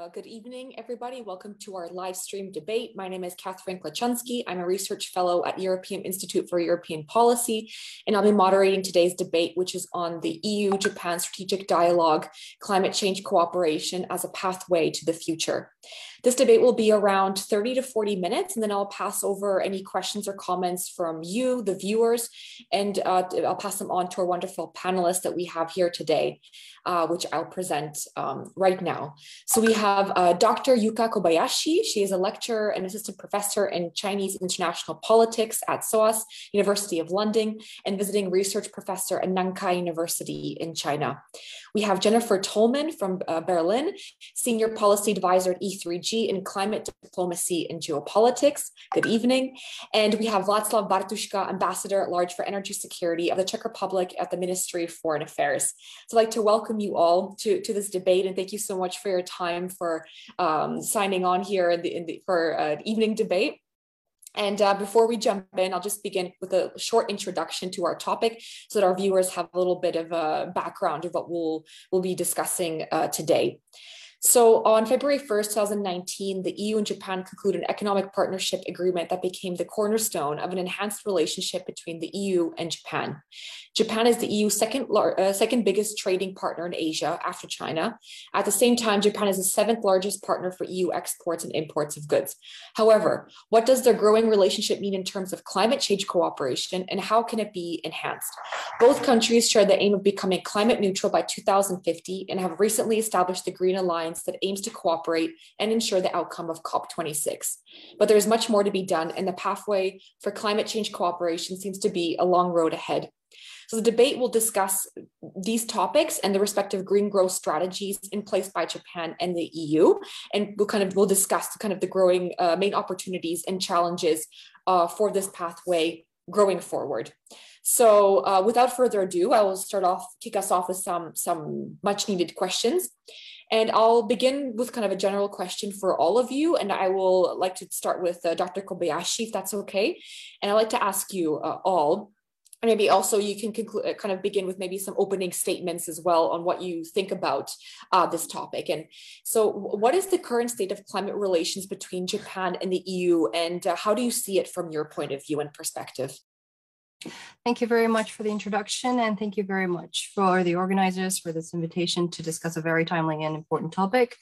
Uh, good evening, everybody. Welcome to our live stream debate. My name is Katharine Klačanský. I'm a research fellow at EUROPEUM Institute for European Policy, and I'll be moderating today's debate, which is on the EU-Japan Strategic Dialogue, Climate Change Cooperation as a Pathway to the Future. This debate will be around 30 to 40 minutes, and then I'll pass over any questions or comments from you, the viewers, and uh, I'll pass them on to our wonderful panelists that we have here today, uh, which I'll present um, right now. So we have uh, Dr. Yuka Kobayashi. She is a lecturer and assistant professor in Chinese international politics at SOAS, University of London, and visiting research professor at Nankai University in China. We have Jennifer Tollmann from uh, Berlin, senior policy advisor at E3G in climate diplomacy and geopolitics. Good evening. And we have Václav Bartuška, ambassador at large for energy security of the Czech Republic at the Ministry of Foreign Affairs. So I'd like to welcome you all to, to this debate and thank you so much for your time for um, signing on here in the, in the, for an evening debate. And uh, before we jump in, I'll just begin with a short introduction to our topic so that our viewers have a little bit of a background of what we'll, we'll be discussing uh, today. So on February 1st, 2019, the EU and Japan concluded an economic partnership agreement that became the cornerstone of an enhanced relationship between the EU and Japan. Japan is the EU's second, uh, second biggest trading partner in Asia after China. At the same time, Japan is the seventh largest partner for EU exports and imports of goods. However, what does their growing relationship mean in terms of climate change cooperation and how can it be enhanced? Both countries share the aim of becoming climate neutral by 2050 and have recently established the Green Alliance alliance that aims to cooperate and ensure the outcome of COP26. But there is much more to be done, and the pathway for climate change cooperation seems to be a long road ahead. So the debate will discuss these topics and the respective green growth strategies in place by Japan and the EU, and we'll kind of we'll discuss kind of the growing uh, main opportunities and challenges uh, for this pathway growing forward. So uh, without further ado, I will start off, kick us off with some, some much needed questions. And I'll begin with kind of a general question for all of you. And I will like to start with uh, Dr. Kobayashi, if that's okay. And I'd like to ask you uh, all, and maybe also you can uh, kind of begin with maybe some opening statements as well on what you think about uh, this topic. And so what is the current state of climate relations between Japan and the EU? And uh, how do you see it from your point of view and perspective? Thank you very much for the introduction and thank you very much for the organizers for this invitation to discuss a very timely and important topic.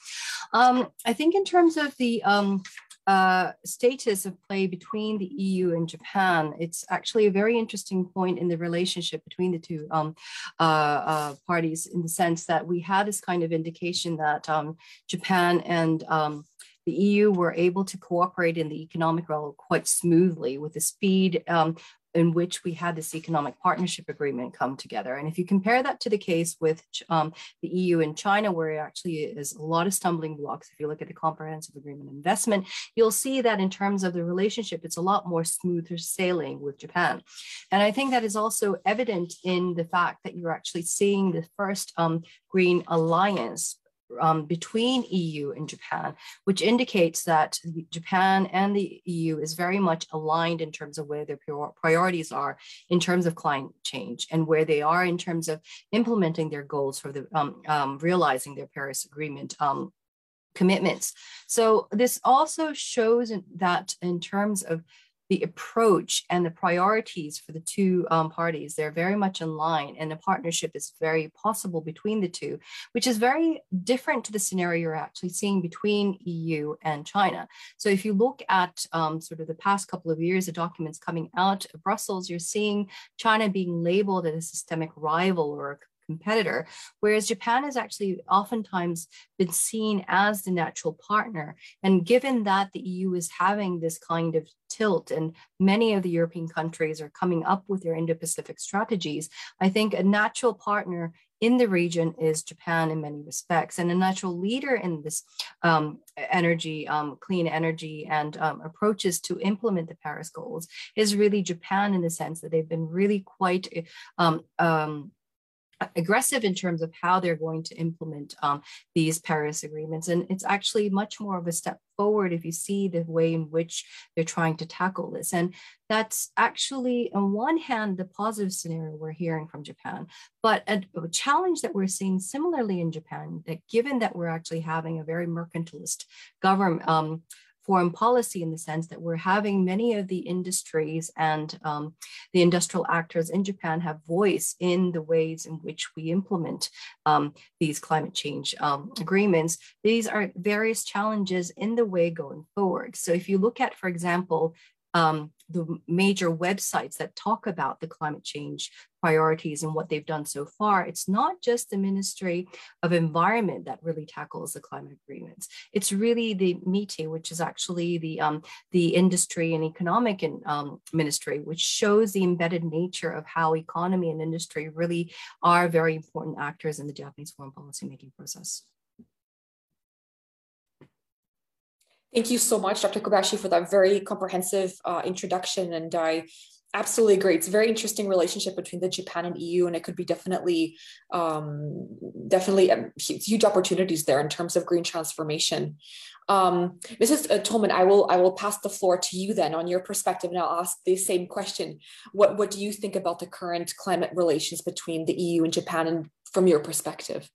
Um, I think in terms of the um, uh, status of play between the EU and Japan, it's actually a very interesting point in the relationship between the two um, uh, uh, parties in the sense that we had this kind of indication that um, Japan and um, the EU were able to cooperate in the economic realm quite smoothly with the speed um, in which we had this economic partnership agreement come together. And if you compare that to the case with um, the EU and China, where it actually is a lot of stumbling blocks, if you look at the comprehensive agreement investment, you'll see that in terms of the relationship, it's a lot more smoother sailing with Japan. And I think that is also evident in the fact that you're actually seeing the first um, green alliance um, between EU and Japan, which indicates that Japan and the EU is very much aligned in terms of where their priorities are in terms of climate change and where they are in terms of implementing their goals for the um, um, realizing their Paris Agreement um, commitments. So this also shows that in terms of the approach and the priorities for the two um, parties they're very much in line and a partnership is very possible between the two which is very different to the scenario you're actually seeing between eu and china. So if you look at um, sort of the past couple of years the documents coming out of brussels you're seeing china being labeled as a systemic rival or competitor, whereas Japan has actually oftentimes been seen as the natural partner. And given that the EU is having this kind of tilt and many of the European countries are coming up with their Indo-Pacific strategies, I think a natural partner in the region is Japan in many respects, and a natural leader in this um, energy, um, clean energy, and um, approaches to implement the Paris goals is really Japan in the sense that they've been really quite um, um, aggressive in terms of how they're going to implement um, these Paris agreements. And it's actually much more of a step forward if you see the way in which they're trying to tackle this. And that's actually, on one hand, the positive scenario we're hearing from Japan, but a, a challenge that we're seeing similarly in Japan, that given that we're actually having a very mercantilist government, um, foreign policy in the sense that we're having many of the industries and um, the industrial actors in Japan have voice in the ways in which we implement um, these climate change um, agreements. These are various challenges in the way going forward. So if you look at, for example, um, the major websites that talk about the climate change priorities and what they've done so far. It's not just the Ministry of Environment that really tackles the climate agreements. It's really the MITI, which is actually the um, the industry and economic and, um, ministry, which shows the embedded nature of how economy and industry really are very important actors in the Japanese foreign policy making process. Thank you so much, Dr. Kobashi, for that very comprehensive uh, introduction. And I absolutely agree. It's a very interesting relationship between the Japan and EU, and it could be definitely, um, definitely um, huge opportunities there in terms of green transformation. Um, Mrs. Uh, Tollmann, I will I will pass the floor to you then on your perspective, and I'll ask the same question. What what do you think about the current climate relations between the EU and Japan, and from your perspective?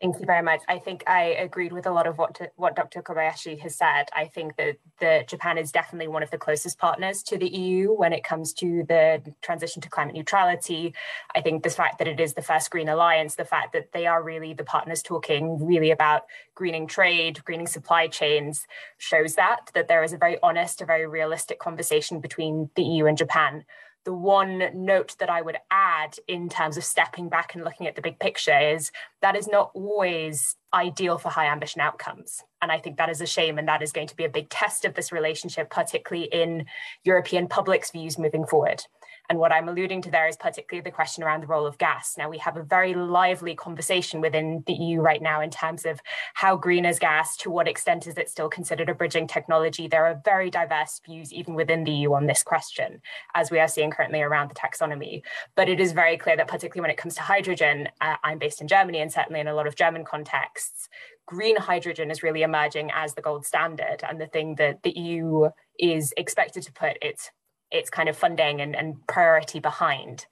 Thank you very much. I think I agreed with a lot of what to, what Dr. Kobayashi has said. I think that the Japan is definitely one of the closest partners to the EU when it comes to the transition to climate neutrality. I think the fact that it is the first green alliance, the fact that they are really the partners talking really about greening trade, greening supply chains, shows that that there is a very honest, a very realistic conversation between the EU and Japan the one note that I would add in terms of stepping back and looking at the big picture is that is not always ideal for high ambition outcomes. And I think that is a shame. And that is going to be a big test of this relationship, particularly in European public's views moving forward. And what I'm alluding to there is particularly the question around the role of gas. Now, we have a very lively conversation within the EU right now in terms of how green is gas, to what extent is it still considered a bridging technology. There are very diverse views, even within the EU, on this question, as we are seeing currently around the taxonomy. But it is very clear that, particularly when it comes to hydrogen, uh, I'm based in Germany, and certainly in a lot of German contexts, green hydrogen is really emerging as the gold standard and the thing that the EU is expected to put its its kind of funding and, and priority behind.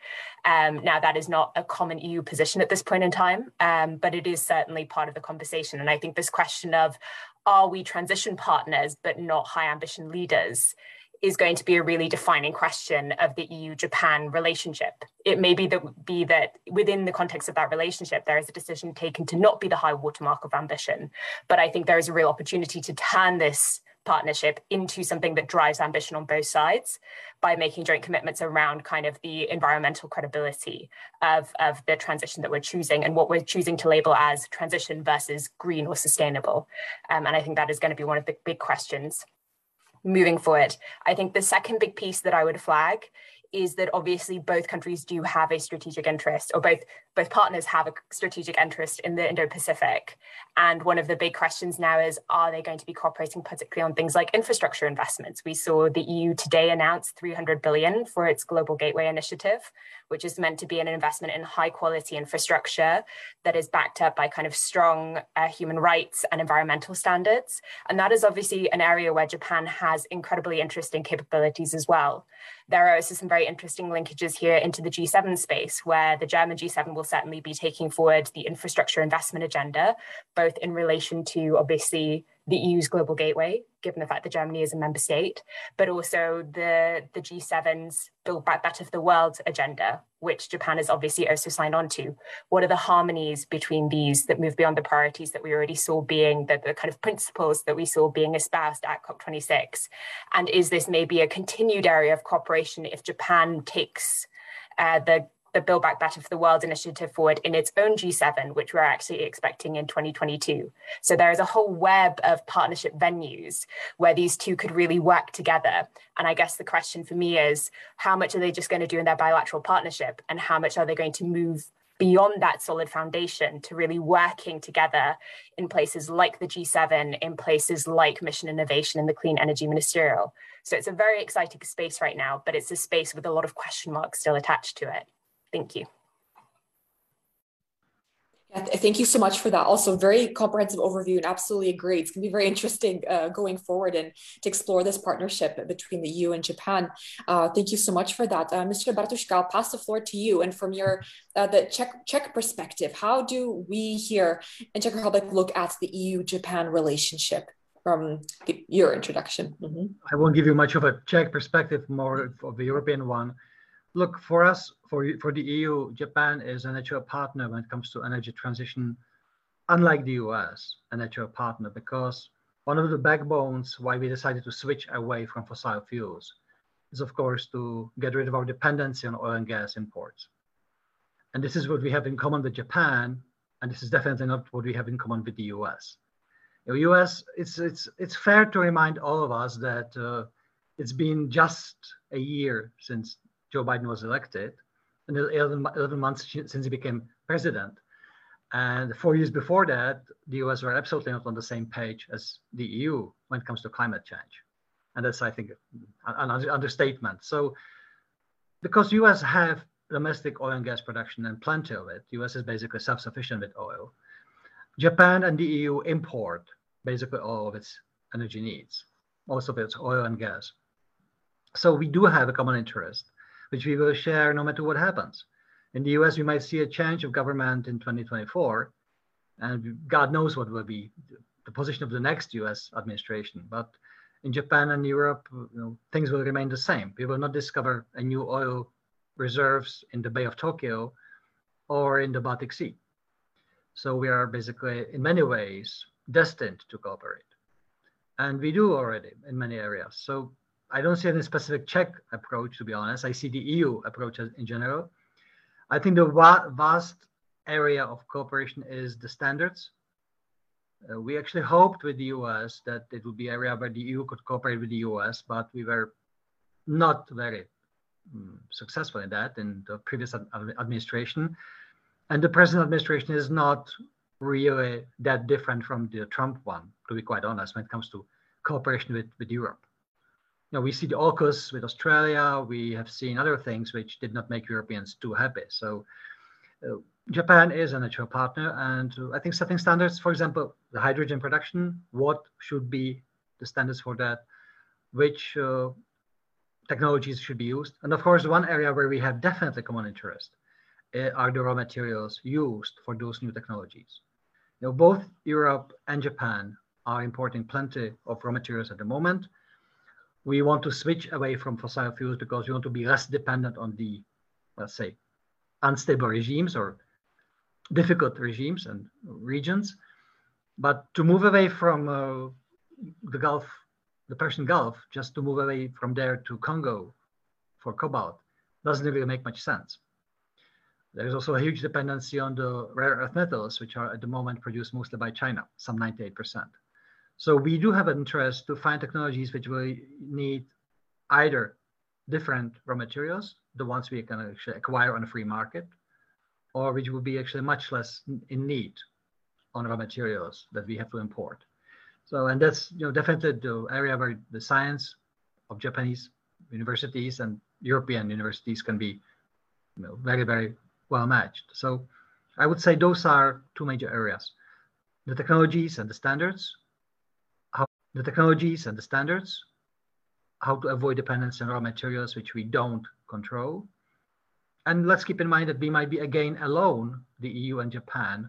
Um, now, that is not a common EU position at this point in time, um, but it is certainly part of the conversation. And I think this question of are we transition partners but not high ambition leaders is going to be a really defining question of the EU Japan relationship. It may be that, be that within the context of that relationship, there is a decision taken to not be the high watermark of ambition. But I think there is a real opportunity to turn this partnership into something that drives ambition on both sides by making joint commitments around kind of the environmental credibility of, of the transition that we're choosing and what we're choosing to label as transition versus green or sustainable. Um, and I think that is going to be one of the big questions moving forward. I think the second big piece that I would flag is that obviously both countries do have a strategic interest, or both both partners have a strategic interest in the Indo-Pacific. And one of the big questions now is, are they going to be cooperating particularly on things like infrastructure investments? We saw the EU today announce 300 billion for its Global Gateway Initiative, which is meant to be an investment in high quality infrastructure that is backed up by kind of strong uh, human rights and environmental standards. And that is obviously an area where Japan has incredibly interesting capabilities as well. There are also some very interesting linkages here into the G7 space, where the German G7 will certainly be taking forward the infrastructure investment agenda, both in relation to obviously the EU's global gateway, given the fact that Germany is a member state, but also the, the G7's Build Back Better for the World agenda, which Japan has obviously also signed on to. What are the harmonies between these that move beyond the priorities that we already saw being the, the kind of principles that we saw being espoused at COP26? And is this maybe a continued area of cooperation if Japan takes uh, the the Build Back Better for the World initiative forward in its own G7, which we're actually expecting in 2022. So there is a whole web of partnership venues where these two could really work together. And I guess the question for me is how much are they just going to do in their bilateral partnership and how much are they going to move beyond that solid foundation to really working together in places like the G7, in places like Mission Innovation and the Clean Energy Ministerial. So it's a very exciting space right now, but it's a space with a lot of question marks still attached to it. Thank you. Thank you so much for that. Also, very comprehensive overview and absolutely agree. It's going to be very interesting uh, going forward and to explore this partnership between the EU and Japan. Uh, thank you so much for that. Uh, Mr. Bartuška, I'll pass the floor to you. And from your uh, the Czech, Czech perspective, how do we here in Czech Republic look at the EU-Japan relationship? From the, your introduction. Mm-hmm. I won't give you much of a Czech perspective, more of the European one. Look, for us, for, for the EU, Japan is a natural partner when it comes to energy transition, unlike the US, a natural partner, because one of the backbones why we decided to switch away from fossil fuels is, of course, to get rid of our dependency on oil and gas imports. And this is what we have in common with Japan, and this is definitely not what we have in common with the US. The US, it's, it's, it's fair to remind all of us that uh, it's been just a year since Joe Biden was elected, and 11, 11 months since he became president. And four years before that, the US were absolutely not on the same page as the EU when it comes to climate change. And that's, I think, an understatement. So because US have domestic oil and gas production and plenty of it, US is basically self-sufficient with oil. Japan and the EU import basically all of its energy needs, most of its oil and gas. So we do have a common interest which we will share no matter what happens. In the US, we might see a change of government in 2024, and God knows what will be the position of the next US administration. But in Japan and Europe, you know, things will remain the same. We will not discover a new oil reserves in the Bay of Tokyo or in the Baltic Sea. So we are basically, in many ways, destined to cooperate. And we do already in many areas. So I don't see any specific Czech approach, to be honest. I see the EU approach in general. I think the va vast area of cooperation is the standards. Uh, we actually hoped with the US that it would be area where the EU could cooperate with the US, but we were not very um, successful in that in the previous ad administration. And the present administration is not really that different from the Trump one, to be quite honest, when it comes to cooperation with, with Europe know, we see the AUKUS with Australia. We have seen other things which did not make Europeans too happy. So uh, Japan is a natural partner, and I think setting standards, for example, the hydrogen production, what should be the standards for that, which uh, technologies should be used, and of course, one area where we have definitely common interest uh, are the raw materials used for those new technologies. You know, both Europe and Japan are importing plenty of raw materials at the moment we want to switch away from fossil fuels because we want to be less dependent on the, let's say, unstable regimes or difficult regimes and regions. But to move away from uh, the Gulf, the Persian Gulf, just to move away from there to Congo for cobalt doesn't really make much sense. There's also a huge dependency on the rare earth metals, which are at the moment produced mostly by China, some 98%. So we do have an interest to find technologies which will need either different raw materials, the ones we can actually acquire on a free market, or which will be actually much less in need on raw materials that we have to import. So, and that's you know definitely the area where the science of Japanese universities and European universities can be you know, very, very well matched. So I would say those are two major areas. The technologies and the standards, the technologies and the standards, how to avoid dependence on raw materials which we don't control. And let's keep in mind that we might be again alone, the EU and Japan,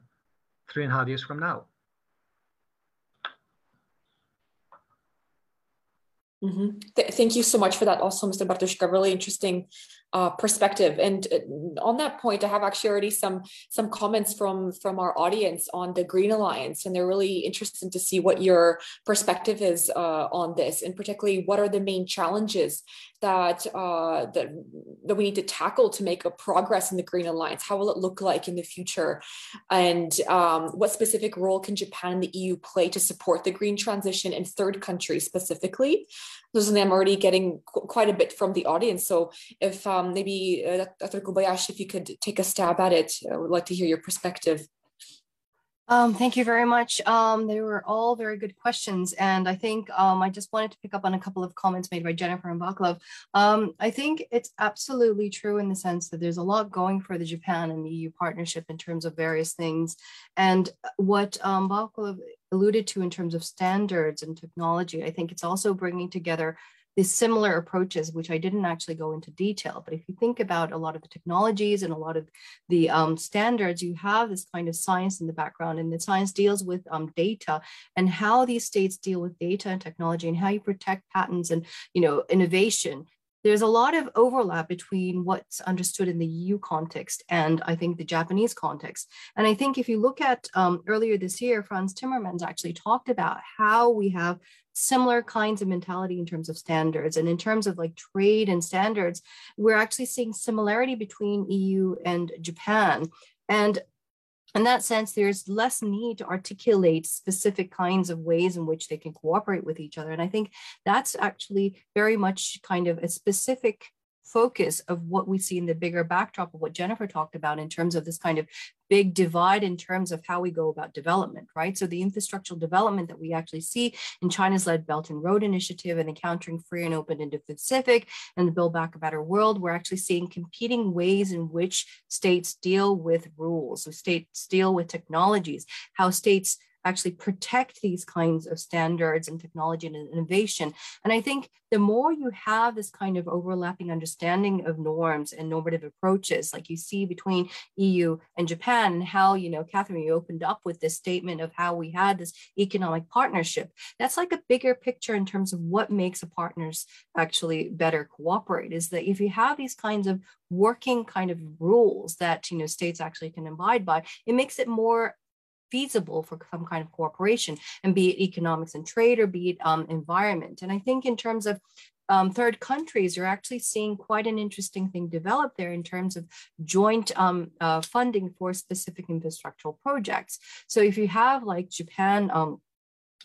three and a half years from now. Mm -hmm. Th thank you so much for that also, Mr. Bartuška. Really interesting uh, perspective. And uh, on that point, I have actually already some some comments from from our audience on the Green Alliance, and they're really interested to see what your perspective is uh, on this, and particularly what are the main challenges that uh, that that we need to tackle to make a progress in the Green Alliance. How will it look like in the future, and um, what specific role can Japan and the EU play to support the green transition in third countries specifically? Those I'm already getting qu quite a bit from the audience. So if um, maybe uh, Dr. Kobayashi, if you could take a stab at it, I would like to hear your perspective. Um, thank you very much. Um, they were all very good questions. And I think um, I just wanted to pick up on a couple of comments made by Jennifer and Vaclav. Um, I think it's absolutely true in the sense that there's a lot going for the Japan and the EU partnership in terms of various things. And what um, Vaclav alluded to in terms of standards and technology, I think it's also bringing together these similar approaches, which I didn't actually go into detail. But if you think about a lot of the technologies and a lot of the um, standards, you have this kind of science in the background, and the science deals with um, data and how these states deal with data and technology and how you protect patents and you know innovation there's a lot of overlap between what's understood in the EU context and I think the Japanese context. And I think if you look at um, earlier this year, Frans Timmermans actually talked about how we have similar kinds of mentality in terms of standards and in terms of like trade and standards we're actually seeing similarity between eu and japan and in that sense, there's less need to articulate specific kinds of ways in which they can cooperate with each other. And I think that's actually very much kind of a specific focus of what we see in the bigger backdrop of what Jennifer talked about in terms of this kind of big divide in terms of how we go about development, right? So the infrastructural development that we actually see in China's led Belt and Road Initiative and encountering free and open Indo-Pacific and the Build Back a Better World, we're actually seeing competing ways in which states deal with rules, so states deal with technologies, how states actually protect these kinds of standards and technology and innovation. And I think the more you have this kind of overlapping understanding of norms and normative approaches, like you see between EU and Japan, and how, you know, Catherine, you opened up with this statement of how we had this economic partnership. That's like a bigger picture in terms of what makes a partners actually better cooperate is that if you have these kinds of working kind of rules that you know states actually can abide by it makes it more feasible for some kind of cooperation and be it economics and trade or be it um, environment. And I think in terms of um, third countries, you're actually seeing quite an interesting thing develop there in terms of joint um, uh, funding for specific infrastructural projects. So if you have like Japan um,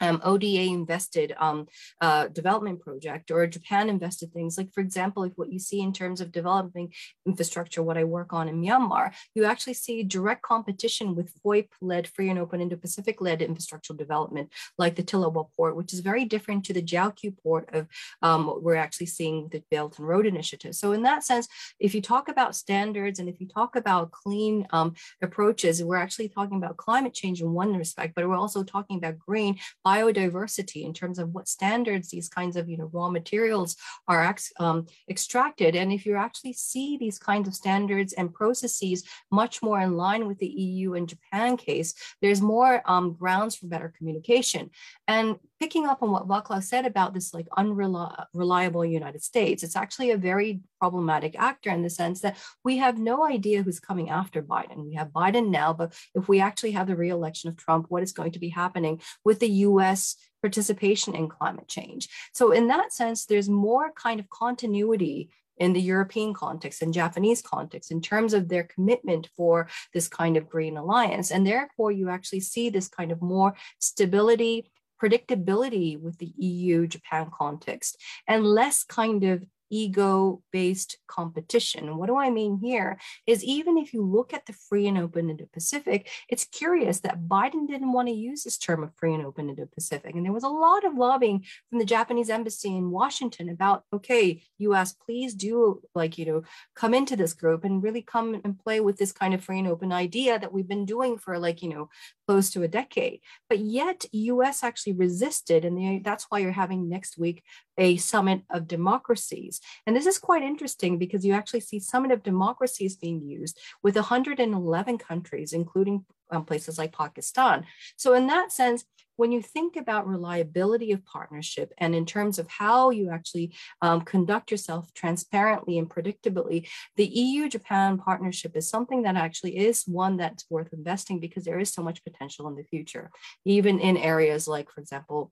um, ODA invested um, uh, development project or Japan invested things. Like, for example, if what you see in terms of developing infrastructure, what I work on in Myanmar, you actually see direct competition with FOIP led, free and open Indo Pacific led infrastructural development, like the Thilawa port, which is very different to the Kyaukphyu port of um, what we're actually seeing the Belt and Road Initiative. So, in that sense, if you talk about standards and if you talk about clean um, approaches, we're actually talking about climate change in one respect, but we're also talking about green biodiversity in terms of what standards these kinds of you know raw materials are um, extracted. And if you actually see these kinds of standards and processes much more in line with the EU and Japan case there's more um, grounds for better communication. And picking up on what Vaclav said about this like unreliable United States, it's actually a very problematic actor in the sense that we have no idea who's coming after Biden. We have Biden now, but if we actually have the re-election of Trump, what is going to be happening with the US participation in climate change? So in that sense, there's more kind of continuity in the European context and Japanese context in terms of their commitment for this kind of green alliance. And therefore, you actually see this kind of more stability predictability with the EU Japan context and less kind of ego based competition. What do I mean here is even if you look at the free and open Indo Pacific, it's curious that Biden didn't want to use this term of free and open Indo Pacific. And there was a lot of lobbying from the Japanese embassy in Washington about, okay, US, please do like, you know, come into this group and really come and play with this kind of free and open idea that we've been doing for like, you know, close to a decade. But yet US actually resisted. And that's why you're having next week a summit of democracies. And this is quite interesting because you actually see summit of democracies being used with 111 countries, including um, places like Pakistan. So in that sense, when you think about reliability of partnership and in terms of how you actually um, conduct yourself transparently and predictably, the EU Japan partnership is something that actually is one that's worth investing because there is so much potential in the future, even in areas like, for example,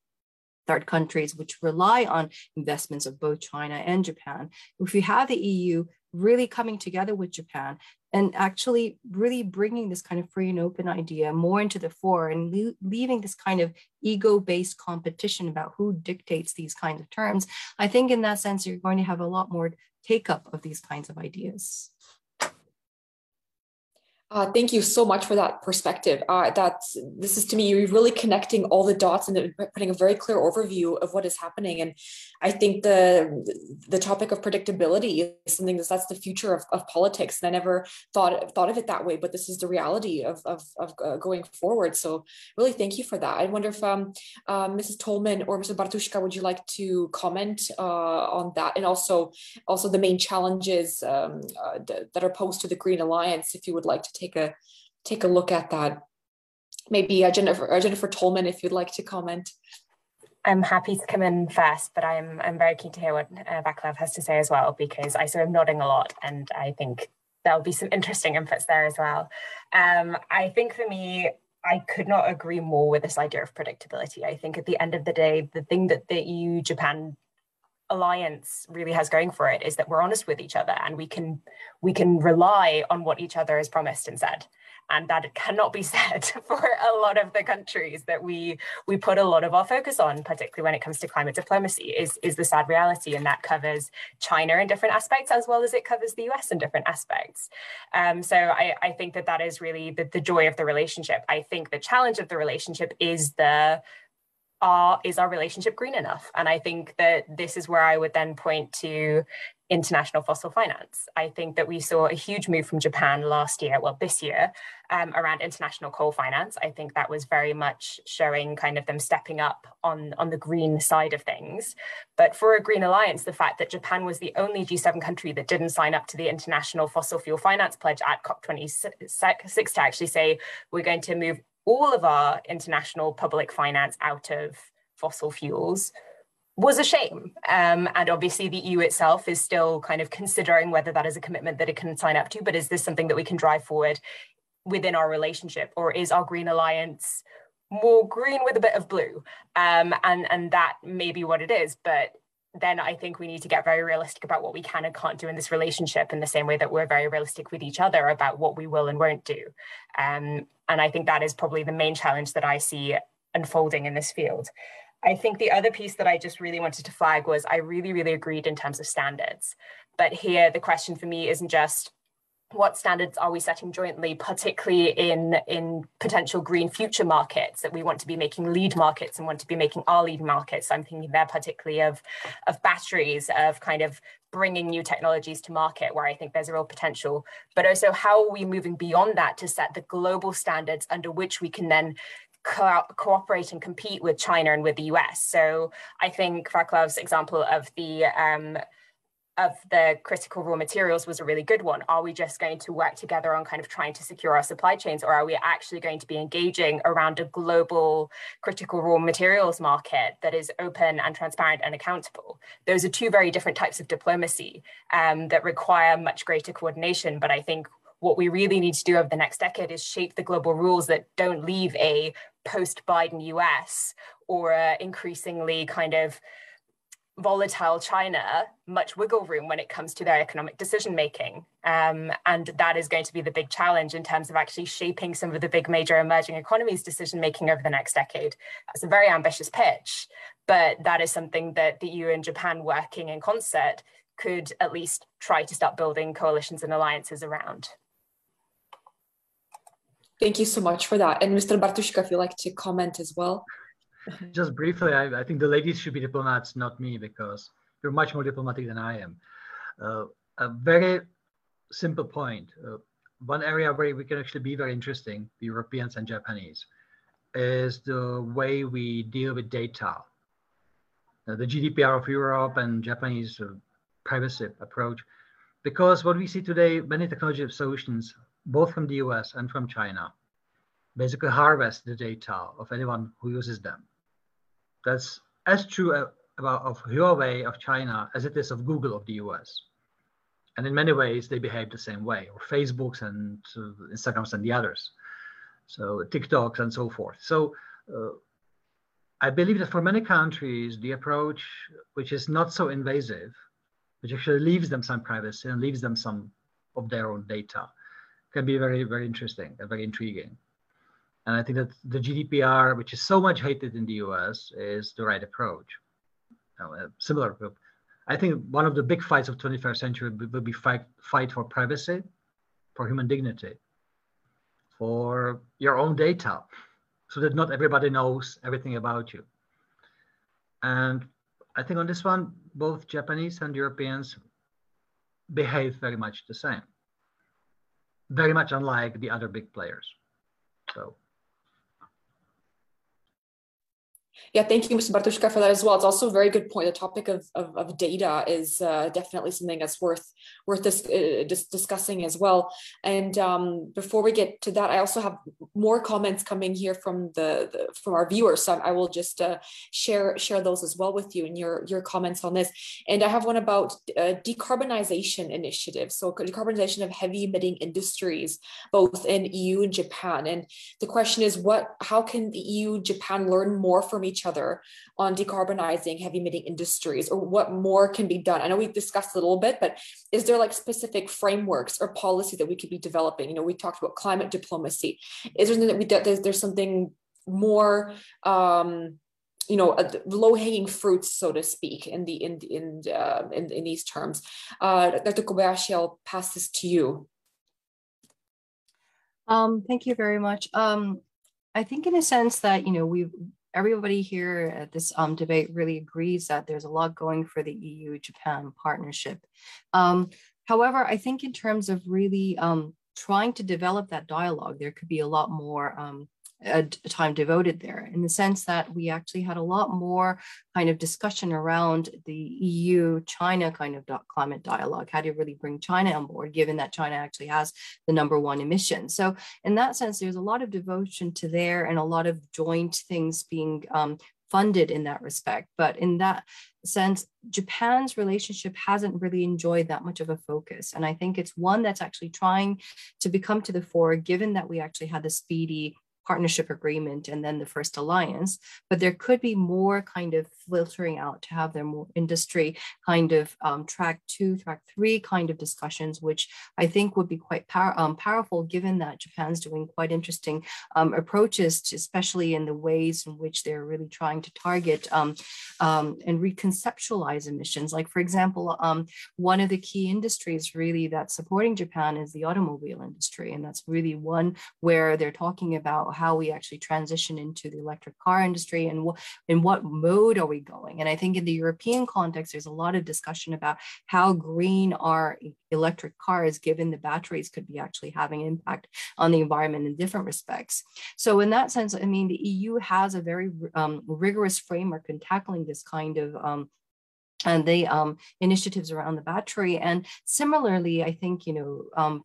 third countries which rely on investments of both China and Japan. If you have the EU really coming together with Japan and actually really bringing this kind of free and open idea more into the fore and le- leaving this kind of ego based competition about who dictates these kinds of terms, I think in that sense, you're going to have a lot more take up of these kinds of ideas. Uh, thank you so much for that perspective. Uh, that's this is to me you're really connecting all the dots and putting a very clear overview of what is happening. And I think the the topic of predictability is something that's that's the future of, of politics. And I never thought thought of it that way, but this is the reality of of, of uh, going forward. So really, thank you for that. I wonder if um, uh, Mrs. Tollmann or Mr. Bartuška, would you like to comment uh, on that, and also also the main challenges um, uh, that are posed to the Green Alliance, if you would like to take a take a look at that. Maybe uh, Jennifer, uh, Jennifer Tollmann, if you'd like to comment. I'm happy to come in first, but I'm I'm very keen to hear what uh, Vaclav has to say as well because I saw him nodding a lot, and I think there'll be some interesting inputs there as well. Um, I think for me, I could not agree more with this idea of predictability. I think at the end of the day, the thing that the EU Japan alliance really has going for it is that we're honest with each other and we can we can rely on what each other has promised and said. And that cannot be said for a lot of the countries that we we put a lot of our focus on particularly when it comes to climate diplomacy is is the sad reality. And that covers china in different aspects as well as it covers the us in different aspects. Um, so I, I think that that is really the, the joy of the relationship. I think the challenge of the relationship is the are is our relationship green enough? And i think that this is where i would then point to international fossil finance. I think that we saw a huge move from japan last year well this year um, around international coal finance. I think that was very much showing kind of them stepping up on on the green side of things. But for a green alliance the fact that japan was the only g7 country that didn't sign up to the international fossil fuel finance pledge at cop26 to actually say we're going to move all of our international public finance out of fossil fuels was a shame. Um, and obviously, the EU itself is still kind of considering whether that is a commitment that it can sign up to. But is this something that we can drive forward within our relationship? Or is our Green Alliance more green with a bit of blue? Um, and, and that may be what it is. But then I think we need to get very realistic about what we can and can't do in this relationship in the same way that we're very realistic with each other about what we will and won't do. Um, and I think that is probably the main challenge that I see unfolding in this field. I think the other piece that I just really wanted to flag was I really, really agreed in terms of standards. But here, the question for me isn't just what standards are we setting jointly, particularly in, in potential green future markets that we want to be making lead markets and want to be making our lead markets? I'm thinking there particularly of, of batteries, of kind of bringing new technologies to market where I think there's a real potential, but also how are we moving beyond that to set the global standards under which we can then co- cooperate and compete with China and with the US. So I think Vaclav's example of the um, of the critical raw materials was a really good one. Are we just going to work together on kind of trying to secure our supply chains, or are we actually going to be engaging around a global critical raw materials market that is open and transparent and accountable? Those are two very different types of diplomacy um, that require much greater coordination. But I think what we really need to do over the next decade is shape the global rules that don't leave a post Biden US or a increasingly kind of volatile China much wiggle room when it comes to their economic decision making. Um, and that is going to be the big challenge in terms of actually shaping some of the big major emerging economies' decision making over the next decade. That's a very ambitious pitch, but that is something that the EU and Japan working in concert could at least try to start building coalitions and alliances around. Thank you so much for that. And Mr. Bartuška, if you'd like to comment as well. Just briefly, I, I, think the ladies should be diplomats, not me, because you're much more diplomatic than I am. Uh, a very simple point. Uh, one area where we can actually be very interesting, the Europeans and Japanese, is the way we deal with data. Uh, the GDPR of Europe and Japanese uh, privacy approach. Because what we see today, many technology solutions, both from the US and from China, basically harvest the data of anyone who uses them. That's as true about of Huawei of China as it is of Google of the US. And in many ways, they behave the same way, or Facebooks and uh, Instagrams and the others. So TikToks and so forth. So uh, I believe that for many countries, the approach, which is not so invasive, which actually leaves them some privacy and leaves them some of their own data, can be very, very interesting and very intriguing. And I think that the GDPR, which is so much hated in the US, is the right approach. Now, uh, similar, I think one of the big fights of 21st century will be fight, fight for privacy, for human dignity. for your own data so that not everybody knows everything about you. And I think on this one, both Japanese and Europeans behave very much the same, very much unlike the other big players. So Yeah, thank you, Mr. Bartuška, for that as well. It's also a very good point. The topic of, of, of data is uh, definitely something that's worth worth this, uh, dis discussing as well. And um, before we get to that, I also have more comments coming here from the, the from our viewers. So I will just uh, share share those as well with you and your your comments on this. And I have one about uh, decarbonization initiatives. So decarbonization of heavy emitting industries, both in EU and Japan. And the question is, what how can the EU Japan learn more from each other on decarbonizing heavy emitting industries or what more can be done? I know we've discussed a little bit, but is there like specific frameworks or policy that we could be developing? You know, we talked about climate diplomacy. Is there something that we, that there's, there's something more, um, you know, uh, low hanging fruits, so to speak, in the in in uh, in, in these terms. Uh, Dr. Kobayashi, I'll pass this to you. Um, thank you very much. Um, I think in a sense that you know we've everybody here at this um, debate really agrees that there's a lot going for the EU-Japan partnership. Um, however, I think in terms of really um, trying to develop that dialogue, there could be a lot more um, a, time devoted there in the sense that we actually had a lot more kind of discussion around the EU China kind of climate dialogue. How do you really bring China on board, given that China actually has the number one emission? So, in that sense, there's a lot of devotion to there and a lot of joint things being um, funded in that respect. But in that sense, Japan's relationship hasn't really enjoyed that much of a focus. And I think it's one that's actually trying to become to the fore, given that we actually had the speedy partnership agreement and then the first alliance, but there could be more kind of filtering out to have their more industry kind of um, track two, track three kind of discussions, which I think would be quite power, um, powerful given that Japan's doing quite interesting um, approaches, to, especially in the ways in which they're really trying to target um, um, and reconceptualize emissions. Like, for example, um, one of the key industries really that's supporting Japan is the automobile industry. And that's really one where they're talking about how we actually transition into the electric car industry and in what mode are we going. And I think in the European context, there's a lot of discussion about how green are electric cars, given the batteries could be actually having impact on the environment in different respects. So in that sense, I mean, the EU has a very um, rigorous framework in tackling this kind of um, and the um, initiatives around the battery. And similarly, I think, you know, um,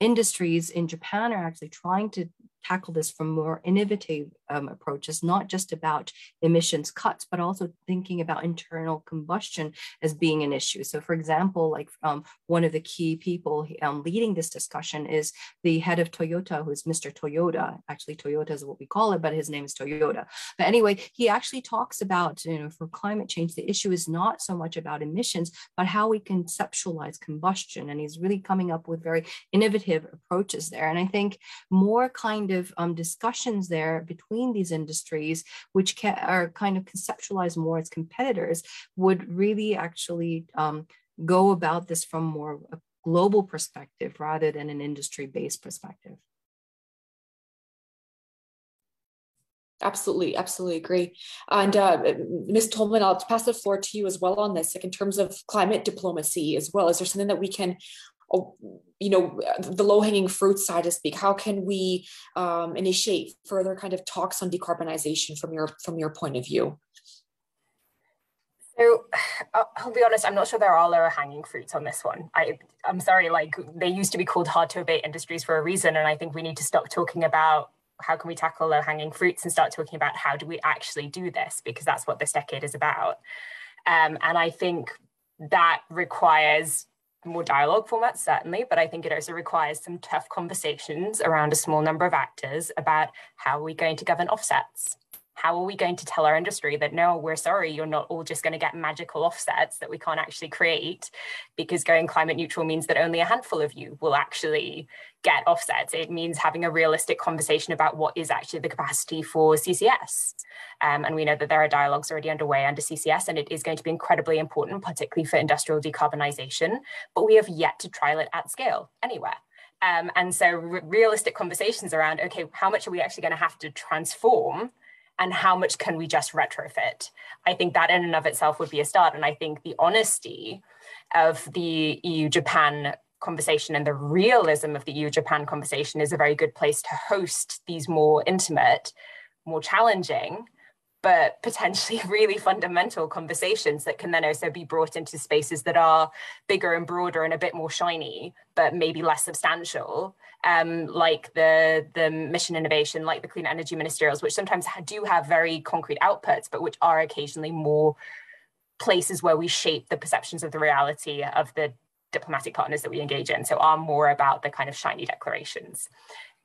industries in Japan are actually trying to tackle this from more innovative um, approaches, not just about emissions cuts, but also thinking about internal combustion as being an issue. So for example, like um, one of the key people um, leading this discussion is the head of Toyota, who's Mr. Toyota. Actually, Toyota is what we call it, but his name is Toyoda. But anyway, he actually talks about, you know, for climate change, the issue is not so much about emissions, but how we conceptualize combustion. And he's really coming up with very innovative approaches there. And I think more kind of um, discussions there between these industries, which are kind of conceptualized more as competitors, would really actually um, go about this from more a global perspective rather than an industry-based perspective. Absolutely, absolutely agree. And uh, Ms. Tollmann, I'll pass the floor to you as well on this, like in terms of climate diplomacy as well. Is there something that we can you know the low hanging fruit side to speak how can we um, initiate further kind of talks on decarbonization from your from your point of view so I'll be honest, I'm not sure there are lower hanging fruits on this one. I, I'm sorry, like they used to be called hard to abate industries for a reason. And I think we need to stop talking about how can we tackle low hanging fruits and start talking about how do we actually do this, because that's what this decade is about. Um, and I think that requires more dialogue formats, certainly, but I think it also requires some tough conversations around a small number of actors about how are we going to govern offsets? How are we going to tell our industry that no, we're sorry, you're not all just going to get magical offsets that we can't actually create because going climate neutral means that only a handful of you will actually get offsets. It means having a realistic conversation about what is actually the capacity for CCS. Um, and we know that there are dialogues already underway under CCS, and it is going to be incredibly important, particularly for industrial decarbonisation. But we have yet to trial it at scale anywhere. Um, and so re realistic conversations around, okay, how much are we actually going to have to transform and how much can we just retrofit? I think that in and of itself would be a start. And I think the honesty of the EU Japan conversation and the realism of the EU Japan conversation is a very good place to host these more intimate, more challenging, but potentially really fundamental conversations that can then also be brought into spaces that are bigger and broader and a bit more shiny, but maybe less substantial, um, like the, the mission innovation, like the clean energy ministerials, which sometimes do have very concrete outputs, but which are occasionally more places where we shape the perceptions of the reality of the diplomatic partners that we engage in. So are more about the kind of shiny declarations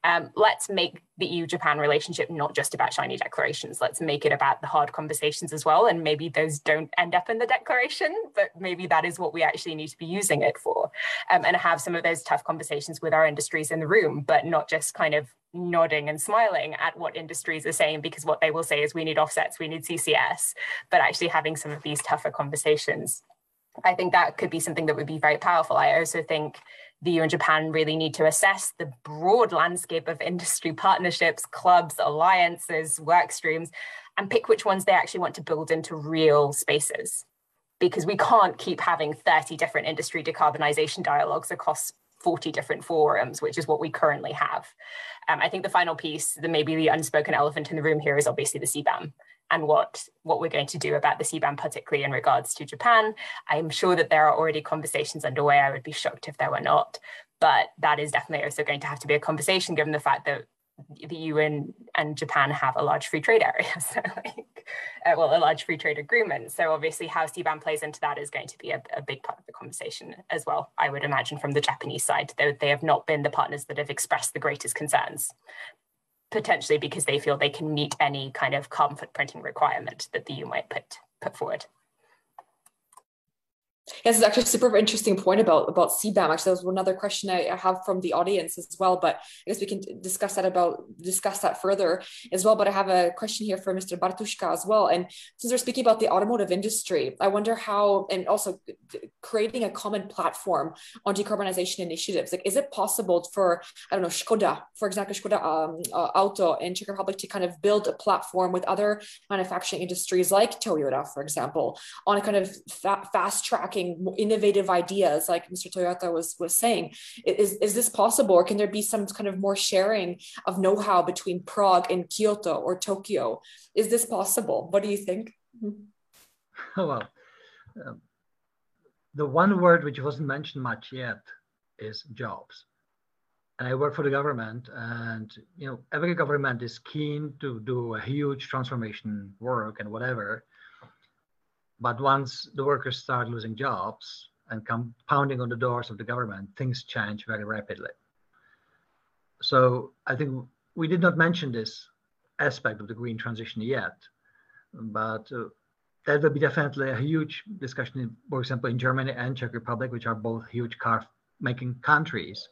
um, let's make the EU Japan relationship not just about shiny declarations. Let's make it about the hard conversations as well. And maybe those don't end up in the declaration, but maybe that is what we actually need to be using it for. Um, and have some of those tough conversations with our industries in the room, but not just kind of nodding and smiling at what industries are saying, because what they will say is we need offsets, we need CCS, but actually having some of these tougher conversations. I think that could be something that would be very powerful. I also think the EU and Japan really need to assess the broad landscape of industry partnerships, clubs, alliances, work streams, and pick which ones they actually want to build into real spaces. Because we can't keep having 30 different industry decarbonization dialogues across 40 different forums, which is what we currently have. Um, I think the final piece, the maybe the unspoken elephant in the room here is obviously the CBAM and what, what we're going to do about the CBAM, particularly in regards to Japan. I'm sure that there are already conversations underway. I would be shocked if there were not. But that is definitely also going to have to be a conversation given the fact that the and, and Japan have a large free trade area, so like, uh, well, a large free trade agreement. So obviously how CBAM plays into that is going to be a, a, big part of the conversation as well, I would imagine from the Japanese side, though they have not been the partners that have expressed the greatest concerns potentially because they feel they can meet any kind of carbon footprinting requirement that the EU might put, put forward. Yes, it's actually a super interesting point about about CBAM. Actually, that was another question I, have from the audience as well. But I guess we can discuss that about discuss that further as well. But I have a question here for Mr. Bartuška as well. And since we're speaking about the automotive industry, I wonder how, and also creating a common platform on decarbonization initiatives. Like, is it possible for I don't know Skoda, for example, Skoda um, uh, Auto in Czech Republic to kind of build a platform with other manufacturing industries like Toyota, for example, on a kind of fa- fast tracking innovative ideas like mr Toyoda was was saying is, is this possible? Or can there be some kind of more sharing of know-how between prague and kyoto or tokyo? Is this possible? What do you think? Well um, the one word which wasn't mentioned much yet is jobs. And I work for the government, and you know every government is keen to do a huge transformation work and whatever, but once the workers start losing jobs and come pounding on the doors of the government, things change very rapidly. So I think we did not mention this aspect of the green transition yet, but uh, that will be definitely a huge discussion, in, for example, in Germany and Czech Republic, which are both huge car making countries.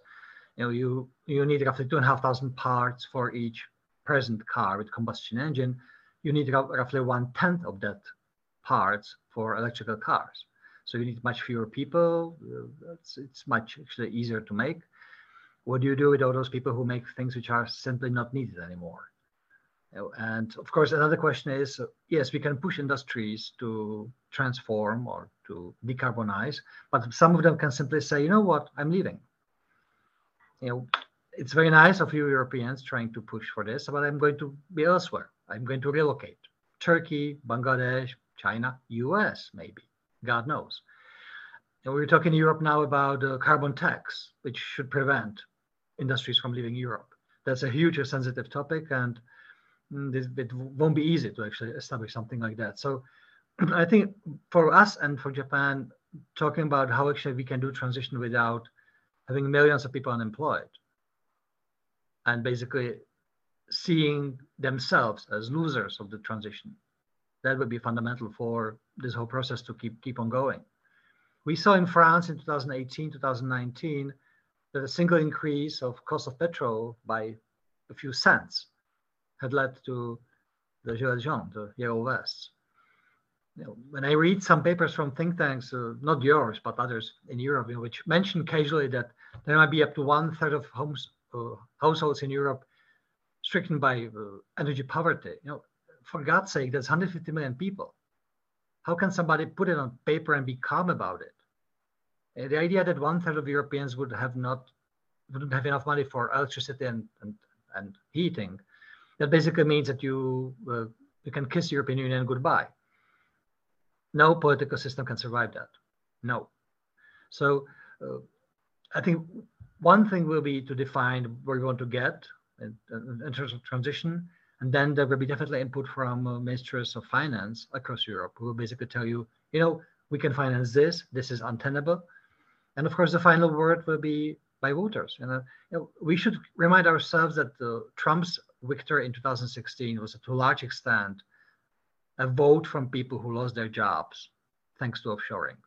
You know, you, you need roughly two and a half thousand parts for each present car with combustion engine. You need roughly one tenth of that parts for electrical cars. So you need much fewer people. It's, it's much actually easier to make. What do you do with all those people who make things which are simply not needed anymore? And of course, another question is, yes, we can push industries to transform or to decarbonize, but some of them can simply say, you know what, I'm leaving. You know, it's very nice of you Europeans trying to push for this, but I'm going to be elsewhere. I'm going to relocate. Turkey, Bangladesh, China, US, maybe, God knows. And we're talking in Europe now about a carbon tax, which should prevent industries from leaving Europe. That's a huge sensitive topic, and mm, it won't be easy to actually establish something like that. So I think for us and for Japan, talking about how actually we can do transition without having millions of people unemployed and basically seeing themselves as losers of the transition that would be fundamental for this whole process to keep keep on going. We saw in France in 2018, 2019, that a single increase of cost of petrol by a few cents had led to the Gilets jaunes, the yellow vests. you know, when I read some papers from think tanks, uh, not yours, but others in Europe, which mention casually that there might be up to one third of homes, uh, households in Europe stricken by uh, energy poverty. You know, for God's sake, that's 150 million people. How can somebody put it on paper and be calm about it? Uh, the idea that one third of Europeans would have not wouldn't have enough money for electricity and and, and heating, that basically means that you uh, you can kiss European Union goodbye. No political system can survive that. No. So uh, I think one thing will be to define where we want to get in, in, terms of transition. And then there will be definitely input from uh, ministers of finance across Europe who will basically tell you, you know, we can finance this, this is untenable. And of course, the final word will be by voters. And you know, we should remind ourselves that uh, Trump's victory in 2016 was to a large extent a vote from people who lost their jobs thanks to offshoring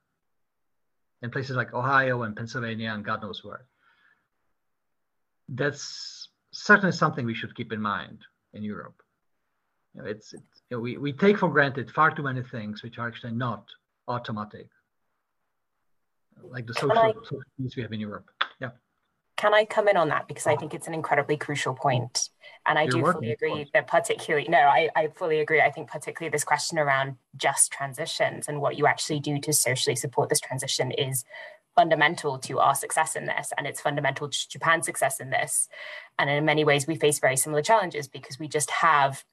in places like Ohio and Pennsylvania and God knows where. That's certainly something we should keep in mind in Europe. You know, it's, it's you know, we, we take for granted far too many things which are actually not automatic, like the social, I, social needs we have in Europe. Yeah. Can I come in on that because I think it's an incredibly crucial point, and I You're do fully agree that particularly no, I, I fully agree. I think particularly this question around just transitions and what you actually do to socially support this transition is fundamental to our success in this and it's fundamental to Japan's success in this. And in many ways, we face very similar challenges because we just have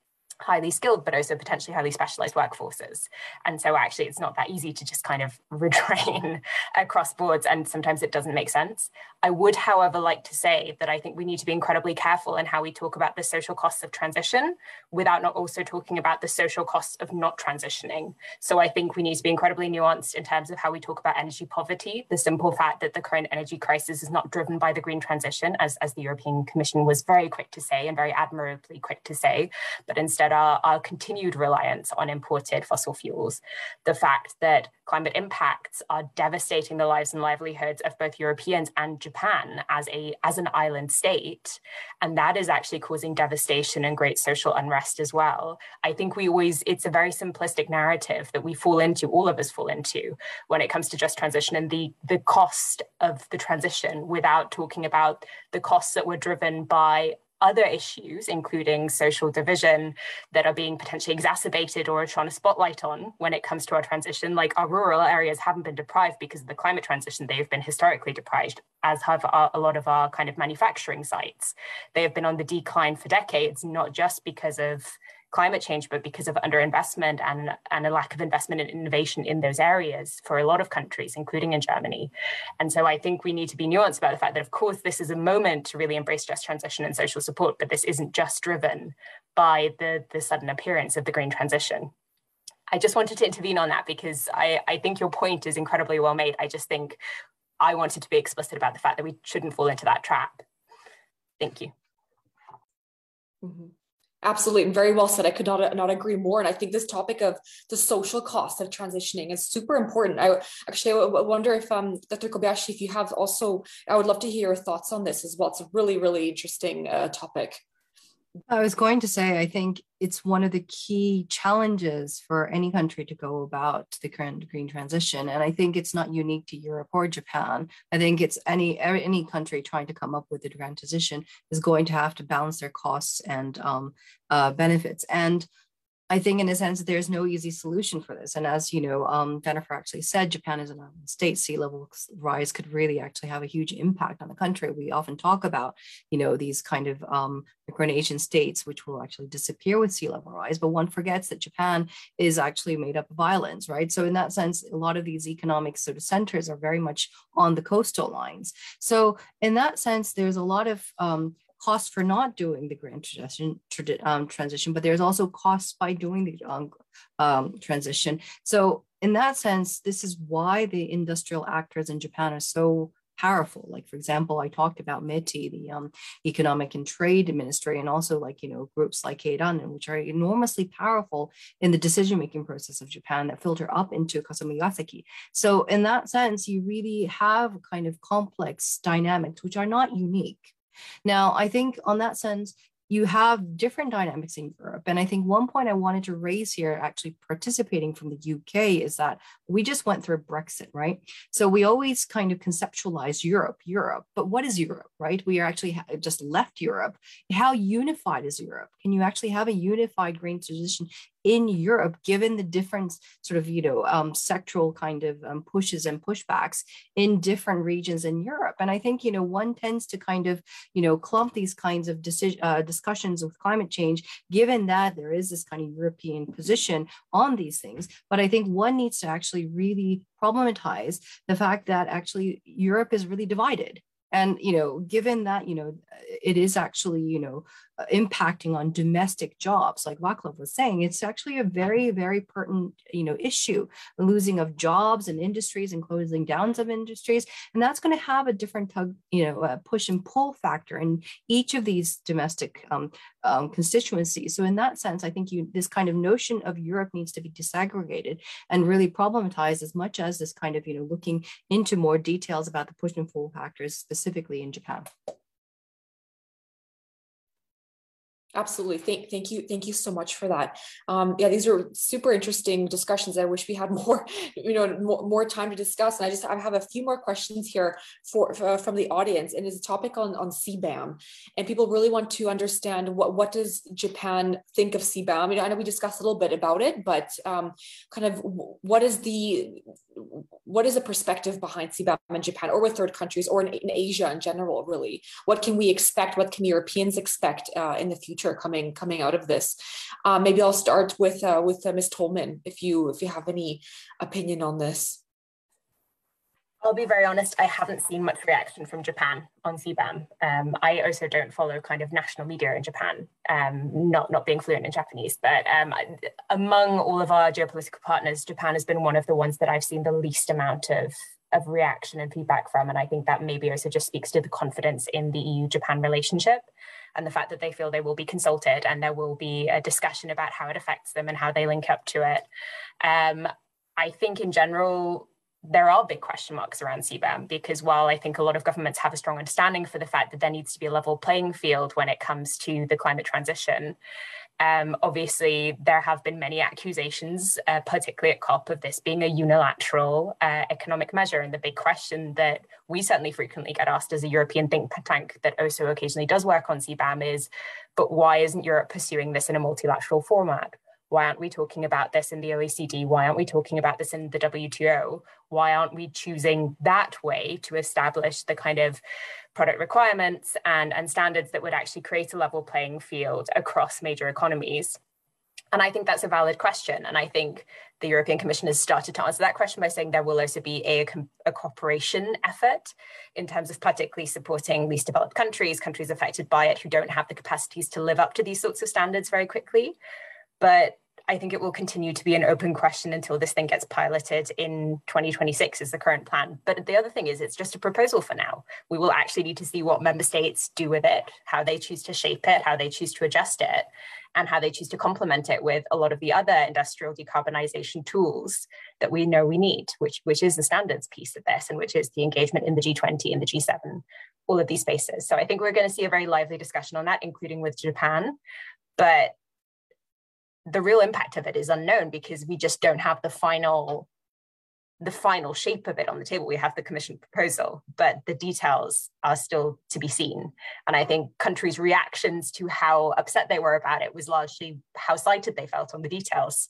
highly skilled but also potentially highly specialized workforces. And so actually it's not that easy to just kind of retrain across boards and sometimes it doesn't make sense. I would however like to say that i think we need to be incredibly careful in how we talk about the social costs of transition without not also talking about the social costs of not transitioning. So i think we need to be incredibly nuanced in terms of how we talk about energy poverty the simple fact that the current energy crisis is not driven by the green transition as, as the european commission was very quick to say and very admirably quick to say but instead our, our continued reliance on imported fossil fuels, the fact that climate impacts are devastating the lives and livelihoods of both Europeans and Japan as a as an island state, and that is actually causing devastation and great social unrest as well. I think we always it's a very simplistic narrative that we fall into, all of us fall into, when it comes to just transition and the the cost of the transition, without talking about the costs that were driven by other issues, including social division, that are being potentially exacerbated or are trying to spotlight on when it comes to our transition. Like our rural areas haven't been deprived because of the climate transition, they've been historically deprived, as have our, a lot of our kind of manufacturing sites. They have been on the decline for decades, not just because of climate change, but because of underinvestment and, and a lack of investment and in innovation in those areas for a lot of countries, including in Germany. And so I think we need to be nuanced about the fact that, of course, this is a moment to really embrace just transition and social support, but this isn't just driven by the, the sudden appearance of the green transition. I just wanted to intervene on that because I, I think your point is incredibly well made. I just think I wanted to be explicit about the fact that we shouldn't fall into that trap. Thank you. Mm-hmm. Absolutely, and very well said. I could not not agree more. And I think this topic of the social cost of transitioning is super important. I actually I wonder if um Dr. Kobayashi, if you have also, I would love to hear your thoughts on this as well. It's a really really interesting uh, topic. I was going to say, I think it's one of the key challenges for any country to go about the current green transition. And I think it's not unique to Europe or Japan. I think it's any any country trying to come up with a green transition is going to have to balance their costs and um, uh, benefits. And I think, in a sense, there's no easy solution for this. And as you know, um, Jennifer actually said, Japan is an island state. Sea level rise could really actually have a huge impact on the country. We often talk about, you know, these kind of um, states which will actually disappear with sea level rise. But one forgets that Japan is actually made up of islands, right? So in that sense, a lot of these economic sort of centers are very much on the coastal lines. So in that sense, there's a lot of um, cost for not doing the green transition, um, transition but there's also costs by doing the um, um, transition. So in that sense, this is why the industrial actors in Japan are so powerful. Like, for example, I talked about METI, the um, Economic and Trade Ministry, and also like, you know, groups like Keidanren, which are enormously powerful in the decision-making process of Japan that filter up into Kasumigaseki. So in that sense, you really have kind of complex dynamics, which are not unique now, I think on that sense, you have different dynamics in Europe. And I think one point I wanted to raise here, actually participating from the UK, is that we just went through Brexit, right? So we always kind of conceptualize Europe, Europe. But what is Europe, right? We are actually just left Europe. How unified is Europe? Can you actually have a unified green transition in Europe, given the different sort of, you know, um, sectoral kind of um, pushes and pushbacks in different regions in Europe. And I think, you know, one tends to kind of, you know, clump these kinds of decision, uh, discussions with climate change, given that there is this kind of European position on these things. But I think one needs to actually really problematize the fact that actually Europe is really divided and you know given that you know it is actually you know uh, impacting on domestic jobs like Vaclav was saying it's actually a very very pertinent you know issue. Losing of jobs and industries and closing downs of industries. And that's going to have a different tug you know uh, push and pull factor in each of these domestic um, um, constituencies. So in that sense i think you this kind of notion of europe needs to be disaggregated and really problematized as much as this kind of you know looking into more details about the push and pull factors specifically in Japan. Absolutely. Thank, thank you. Thank you so much for that. Um, yeah, these are super interesting discussions. I wish we had more, you know, more, more time to discuss. And I just I have a few more questions here for, for from the audience. And it's a topic on, on CBAM. And people really want to understand what, what does Japan think of CBAM? I mean, I know we discussed a little bit about it, but um, kind of what is the what is the perspective behind CBAM in Japan or with third countries or in, in Asia in general, really? What can we expect? What can Europeans expect uh, in the future coming coming out of this? Uh, maybe I'll start with uh, with uh, Ms. Tollmann, if you if you have any opinion on this. I'll be very honest, I haven't seen much reaction from Japan on CBAM. Um, I also don't follow kind of national media in Japan, um, not, not being fluent in Japanese. But um, among all of our geopolitical partners, Japan has been one of the ones that I've seen the least amount of, of reaction and feedback from. And I think that maybe also just speaks to the confidence in the EU Japan relationship and the fact that they feel they will be consulted and there will be a discussion about how it affects them and how they link up to it. Um, I think in general, there are big question marks around CBAM because while I think a lot of governments have a strong understanding for the fact that there needs to be a level playing field when it comes to the climate transition, um, obviously there have been many accusations, uh, particularly at COP, of this being a unilateral uh, economic measure. And the big question that we certainly frequently get asked as a European think tank that also occasionally does work on CBAM is, but why isn't Europe pursuing this in a multilateral format? Why aren't we talking about this in the OECD? Why aren't we talking about this in the WTO? Why aren't we choosing that way to establish the kind of product requirements and, and standards that would actually create a level playing field across major economies? And I think that's a valid question. And I think the European Commission has started to answer that question by saying there will also be a, a, cooperation effort in terms of particularly supporting least developed countries, countries affected by it who don't have the capacities to live up to these sorts of standards very quickly. But I think it will continue to be an open question until this thing gets piloted in 2026 is the current plan. But the other thing is it's just a proposal for now. We will actually need to see what member states do with it, how they choose to shape it, how they choose to adjust it, and how they choose to complement it with a lot of the other industrial decarbonization tools that we know we need, which, which is the standards piece of this and which is the engagement in the G20 and the G7, all of these spaces. So I think we're going to see a very lively discussion on that, including with Japan. But the real impact of it is unknown because we just don't have the final the final shape of it on the table. We have the commission proposal, but the details are still to be seen. And I think countries' reactions to how upset they were about it was largely how slighted they felt on the details.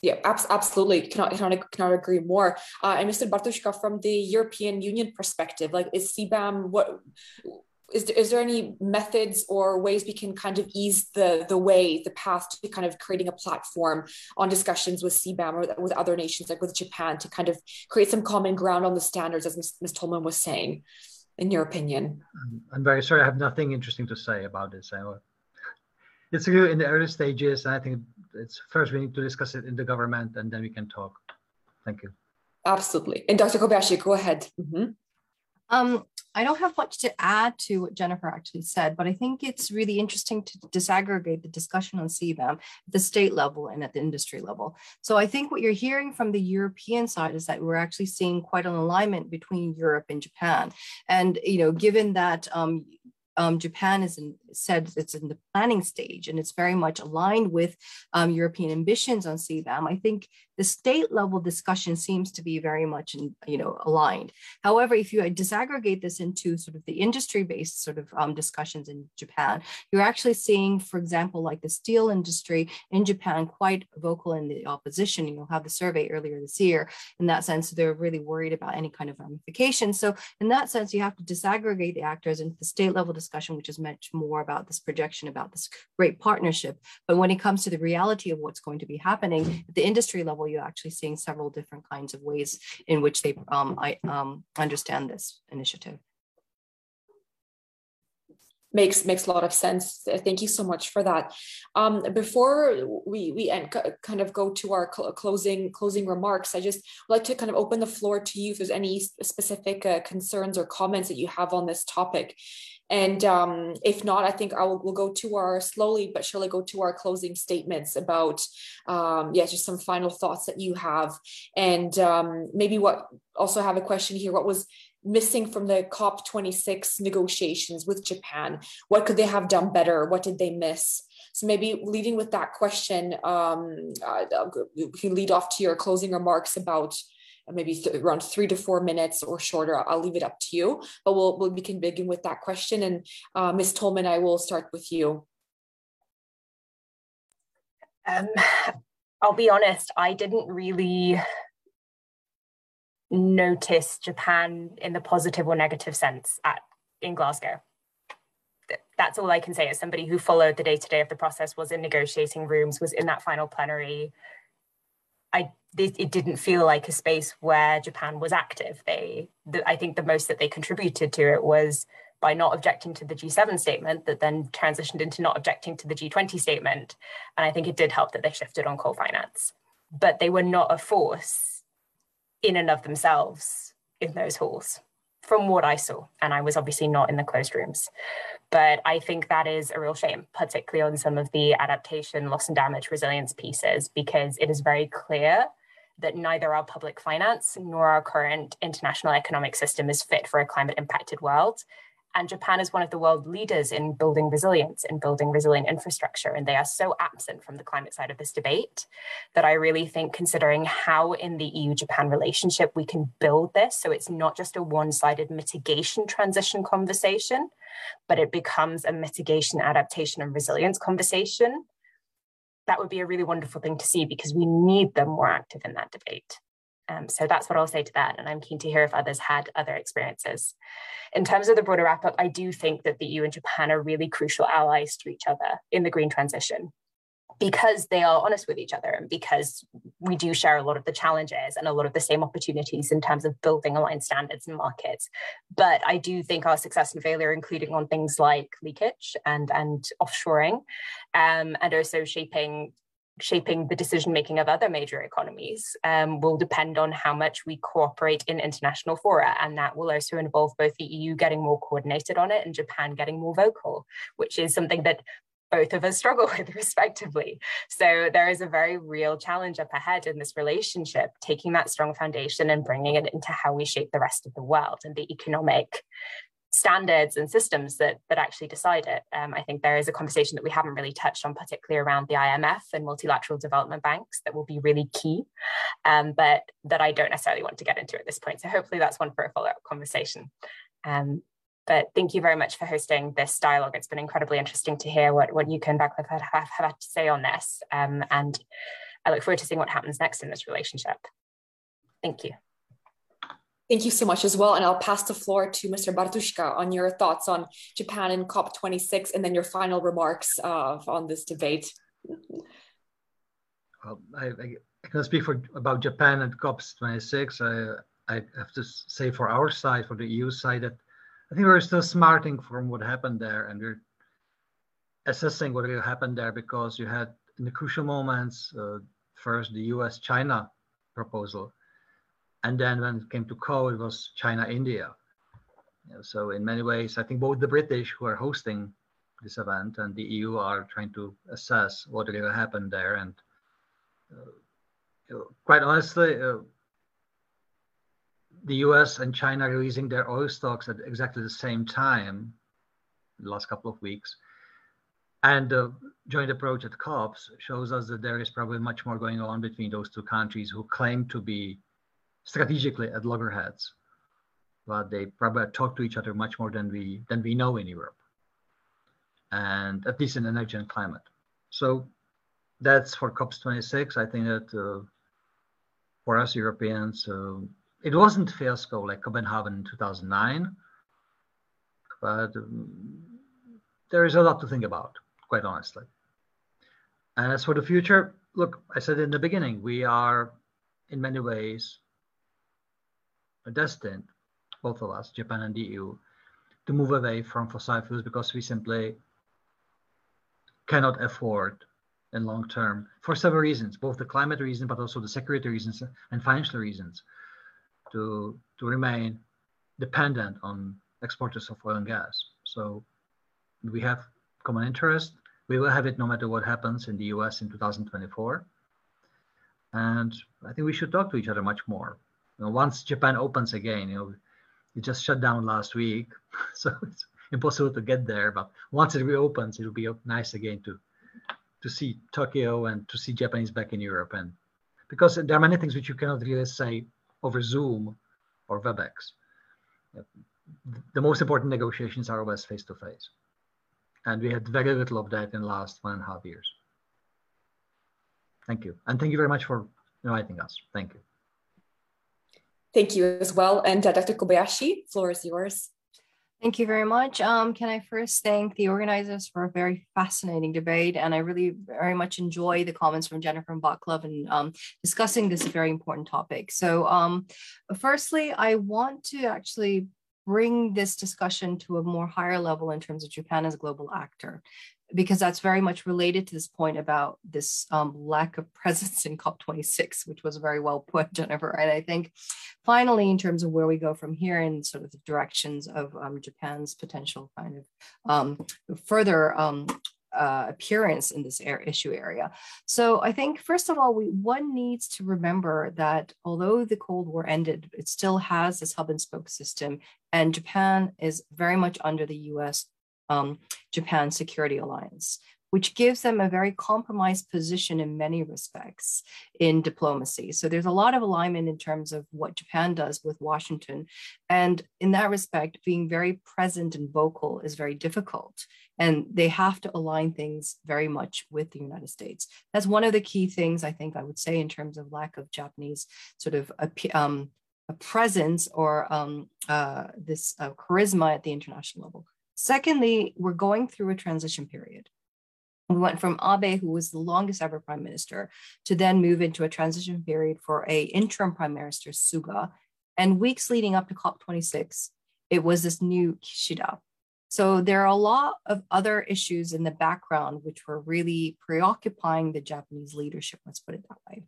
Yeah, absolutely. Cannot, cannot, cannot agree more. Uh, and Mr. Bartuška, from the European Union perspective, like is CBAM what is there, is there any methods or ways we can kind of ease the the way the path to kind of creating a platform on discussions with CBAM or with other nations like with Japan to kind of create some common ground on the standards as Ms. Ms. Tollmann was saying in your opinion I'm very sorry I have nothing interesting to say about this it's in the early stages and I think it's first we need to discuss it in the government and then we can talk thank you absolutely and Dr. Kobayashi go ahead mm -hmm. Um, I don't have much to add to what Jennifer actually said, but I think it's really interesting to disaggregate the discussion on CBAM at the state level and at the industry level. So I think what you're hearing from the European side is that we're actually seeing quite an alignment between Europe and Japan. And, you know, given that um, um, Japan is in, said it's in the planning stage and it's very much aligned with um, European ambitions on CBAM. I think the state level discussion seems to be very much in, you know aligned. However, if you disaggregate this into sort of the industry based sort of um, discussions in Japan, you're actually seeing, for example, like the steel industry in Japan quite vocal in the opposition. You'll have the survey earlier this year. In that sense, they're really worried about any kind of ramifications. So in that sense, you have to disaggregate the actors into the state level discussion, which is much more about this projection about this great partnership. But when it comes to the reality of what's going to be happening at the industry level, you're actually seeing several different kinds of ways in which they um, I, um, understand this initiative. Makes makes a lot of sense. Thank you so much for that. Um, before we we end, kind of go to our cl closing closing remarks, I just like to kind of open the floor to you if there's any specific uh, concerns or comments that you have on this topic. And um, if not, I think I will we'll go to our slowly but surely go to our closing statements about, um, yeah, just some final thoughts that you have. And um, maybe what also have a question here. What was missing from the COP26 negotiations with Japan? What could they have done better? What did they miss? So maybe leading with that question, um, uh, you can lead off to your closing remarks about maybe around three to four minutes or shorter. I'll leave it up to you, but we'll, we'll we can begin with that question. And uh, Ms. Tollmann, I will start with you. Um, I'll be honest, I didn't really notice Japan in the positive or negative sense at in Glasgow. That's all I can say as somebody who followed the day to day of the process, was in negotiating rooms, was in that final plenary. I it didn't feel like a space where Japan was active. They, the, I think, the most that they contributed to it was by not objecting to the G7 statement, that then transitioned into not objecting to the G20 statement. And I think it did help that they shifted on coal finance, but they were not a force in and of themselves in those halls, from what I saw. And I was obviously not in the closed rooms. But I think that is a real shame, particularly on some of the adaptation, loss and damage, resilience pieces, because it is very clear that neither our public finance nor our current international economic system is fit for a climate impacted world. And Japan is one of the world leaders in building resilience, in building resilient infrastructure. And they are so absent from the climate side of this debate that I really think considering how in the EU Japan relationship we can build this so it's not just a one sided mitigation transition conversation, but it becomes a mitigation, adaptation, and resilience conversation that would be a really wonderful thing to see because we need them more active in that debate. Um, so that's what I'll say to that. And I'm keen to hear if others had other experiences. In terms of the broader wrap up, I do think that the EU and Japan are really crucial allies to each other in the green transition because they are honest with each other and because we do share a lot of the challenges and a lot of the same opportunities in terms of building aligned standards and markets. But I do think our success and failure, including on things like leakage and, and offshoring, um, and also shaping shaping the decision making of other major economies um, will depend on how much we cooperate in international fora. And that will also involve both the EU getting more coordinated on it and Japan getting more vocal, which is something that both of us struggle with respectively. So there is a very real challenge up ahead in this relationship, taking that strong foundation and bringing it into how we shape the rest of the world and the economic standards and systems that that actually decide it. Um, I think there is a conversation that we haven't really touched on, particularly around the IMF and multilateral development banks, that will be really key, um, but that I don't necessarily want to get into at this point. So hopefully that's one for a follow-up conversation. Um, but thank you very much for hosting this dialogue. It's been incredibly interesting to hear what, what you can back have, have, have had to say on this. Um, and I look forward to seeing what happens next in this relationship. Thank you. Thank you so much as well. And I'll pass the floor to Mr. Bartuška on your thoughts on Japan and COP26 and then your final remarks uh, on this debate. Well, I, I, can speak for about Japan and COP26. I, I have to say for our side, for the EU side, that I think we're still smarting from what happened there and we're assessing what will happen there because you had in the crucial moments, uh, first the US China proposal. And then when it came to coal, it was China India. You know, so in many ways, I think both the British who are hosting this event and the EU are trying to assess what really happened there. And uh, quite honestly, uh, the US and China releasing their oil stocks at exactly the same time, the last couple of weeks, and the joint approach at COPs shows us that there is probably much more going on between those two countries who claim to be strategically at loggerheads, but they probably talk to each other much more than we than we know in Europe, and at least in energy and climate. So that's for COP26. I think that uh, for us Europeans, uh, it wasn't fiasco like Copenhagen in 2009, but um, there is a lot to think about quite honestly. And as for the future, look, I said in the beginning, we are in many ways destined, both of us, Japan and the EU, to move away from fossil fuels because we simply cannot afford in long term for several reasons, both the climate reason, but also the security reasons and financial reasons to, to remain dependent on exporters of oil and gas. So we have common interest. We will have it no matter what happens in the US in 2024. And I think we should talk to each other much more. You know, once Japan opens again, you know, it just shut down last week, so it's impossible to get there. But once it reopens, it'll be nice again to to see Tokyo and to see Japanese back in Europe. And because there are many things which you cannot really say over Zoom or WebEx. The most important negotiations are always face to face. And we had very little of that in the last one and a half years. Thank you. And thank you very much for inviting us. Thank you. Thank you as well. And uh, Dr. Kobayashi, floor is yours. Thank you very much. Um, can I first thank the organizers for a very fascinating debate? And I really very much enjoy the comments from Jennifer and Vaclav and um, discussing this very important topic. So um, firstly, I want to actually bring this discussion to a more higher level in terms of Japan as a global actor, because that's very much related to this point about this um, lack of presence in COP26, which was very well put, Jennifer. And I think finally, in terms of where we go from here and sort of the directions of um, Japan's potential kind of um, further um, uh, appearance in this air issue area. So I think first of all, we one needs to remember that although the Cold War ended, it still has this hub and spoke system, and Japan is very much under the U.S. Um, Japan Security Alliance, which gives them a very compromised position in many respects in diplomacy. So there's a lot of alignment in terms of what Japan does with Washington. And in that respect, being very present and vocal is very difficult. And they have to align things very much with the United States. That's one of the key things I think I would say in terms of lack of Japanese sort of um, a presence or um, uh, this uh, charisma at the international level. Secondly, we're going through a transition period. We went from Abe, who was the longest ever prime minister, to then move into a transition period for a interim prime minister, Suga. And weeks leading up to COP26, it was this new Kishida. So there are a lot of other issues in the background which were really preoccupying the Japanese leadership, let's put it that way.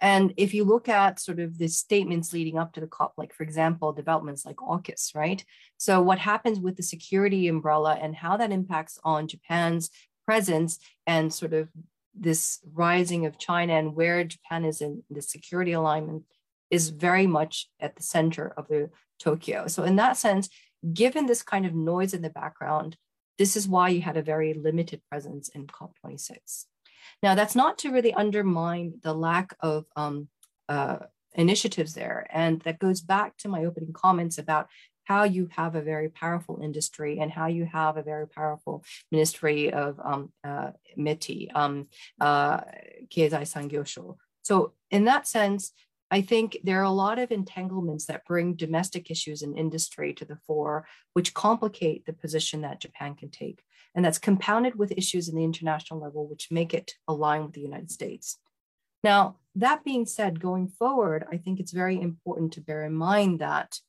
And if you look at sort of the statements leading up to the COP, like for example, developments like AUKUS, right? So what happens with the security umbrella and how that impacts on Japan's presence and sort of this rising of China and where Japan is in the security alignment is very much at the center of the Tokyo. So in that sense, given this kind of noise in the background, this is why you had a very limited presence in COP26. Now, that's not to really undermine the lack of um, uh, initiatives there. And that goes back to my opening comments about how you have a very powerful industry and how you have a very powerful ministry of um, uh, METI, um, uh, Keizai Sangyosho. So in that sense, I think there are a lot of entanglements that bring domestic issues and in industry to the fore, which complicate the position that Japan can take. And that's compounded with issues in the international level, which make it align with the United States. Now, that being said, going forward, I think it's very important to bear in mind that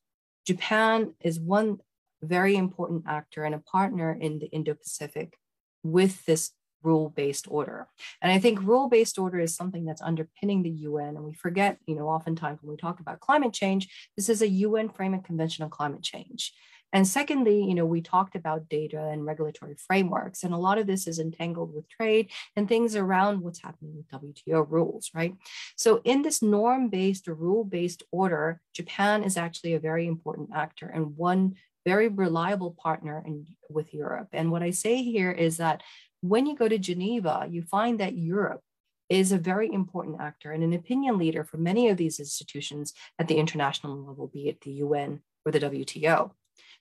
Japan is one very important actor and a partner in the Indo Pacific with this rule based order. And I think rule based order is something that's underpinning the UN. And we forget, you know, oftentimes when we talk about climate change, this is a UN framework convention on climate change. And secondly, you know, we talked about data and regulatory frameworks, and a lot of this is entangled with trade and things around what's happening with WTO rules, right? So in this norm-based or rule-based order, Japan is actually a very important actor and one very reliable partner in, with Europe. And what I say here is that when you go to Geneva, you find that Europe is a very important actor and an opinion leader for many of these institutions at the international level, be it the UN or the WTO.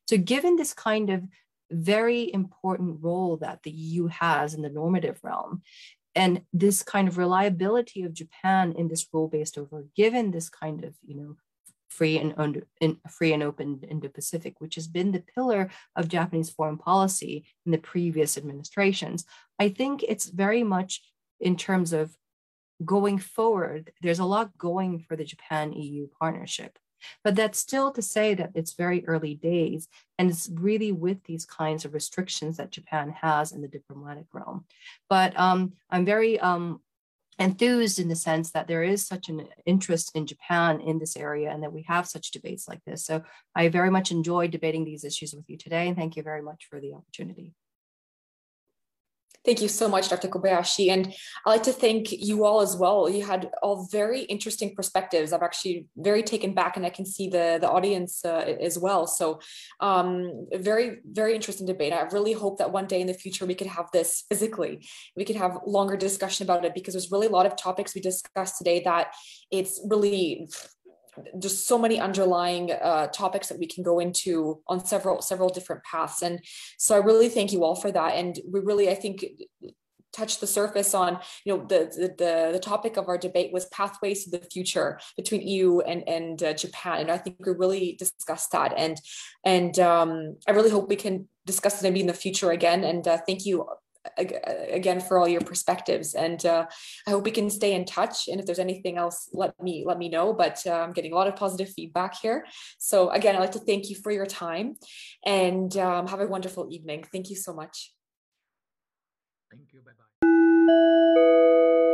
So, given this kind of very important role that the EU has in the normative realm, and this kind of reliability of Japan in this role-based over, given this kind of you know free and under, in, free and open Indo-Pacific, which has been the pillar of Japanese foreign policy in the previous administrations. I think it's very much in terms of going forward, there's a lot going for the Japan EU partnership. But that's still to say that it's very early days, and it's really with these kinds of restrictions that Japan has in the diplomatic realm. But um, I'm very um, enthused in the sense that there is such an interest in Japan in this area and that we have such debates like this. So I very much enjoyed debating these issues with you today, and thank you very much for the opportunity. Thank you so much, Dr. Kobayashi. And I'd like to thank you all as well. You had all very interesting perspectives. I'm actually very taken back and I can see the, the audience uh, as well. So um, very, very interesting debate. I really hope that one day in the future we could have this physically. We could have longer discussion about it because there's really a lot of topics we discussed today that it's really just so many underlying uh, topics that we can go into on several several different paths. And so i really thank you all for that. And we really i think touched the surface on you know the, the the topic of our debate was pathways to the future between EU and and uh, Japan. And I think we really discussed that. And and um, I really hope we can discuss it maybe in the future again. And uh, thank you again for all your perspectives. And uh, i hope we can stay in touch. And if there's anything else let me let me know. But uh, i'm getting a lot of positive feedback here. So again i'd like to thank you for your time. And um, have a wonderful evening. Thank you so much. Thank you. Bye bye